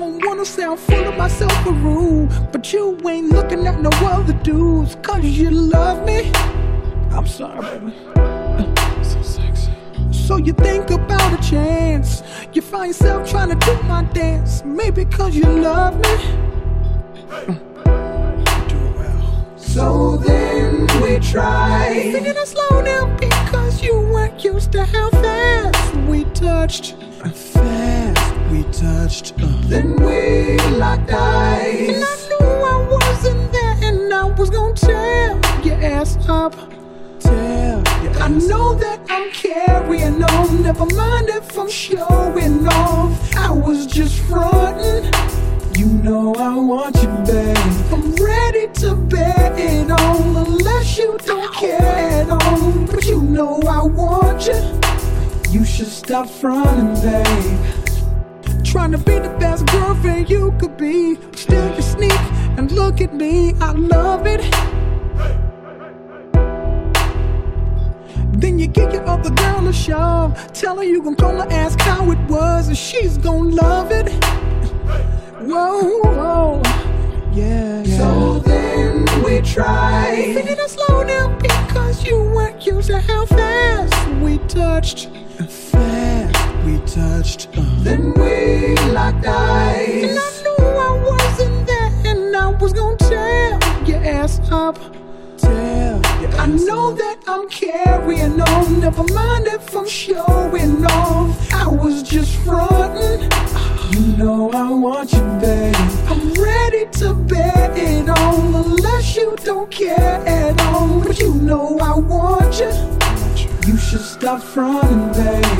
wanna sound full of myself a rude, but you ain't looking at no other dudes, cause you love me. I'm sorry, baby. So sexy. So you think about a chance. You find yourself trying to do my dance. Maybe cause you love me. Do well. So then we tried. Singing it slow down because you weren't used to how fast we touched. Touched. Uh. Then we locked eyes. And I knew I wasn't there and I was gonna tear your ass up. Your I know that I'm carrying on. Never mind if I'm showing off. I was just fronting. You know I want you, babe. I'm ready to bet it on, unless you don't care at all. But you know I want you. You should stop fronting, babe. Trying to be the best girlfriend you could be. Still you sneak and look at me. I love it. Then you give your other girl a shove. Tell her you gon' call her, ask how it was, and she's gon' love it. Whoa, whoa. Yeah. So then we tried. Singing it slow down because you weren't used to how fast we touched. Touched. Uh. Then we locked eyes. And I knew I wasn't there, and I was gonna tear your ass up. Tell your I ass know that I'm carrying on. Never mind if I'm showing off. I was just fronting. You know I want you, babe. I'm ready to bet it on, unless you don't care at all. But you know I want you. You should stop fronting, babe.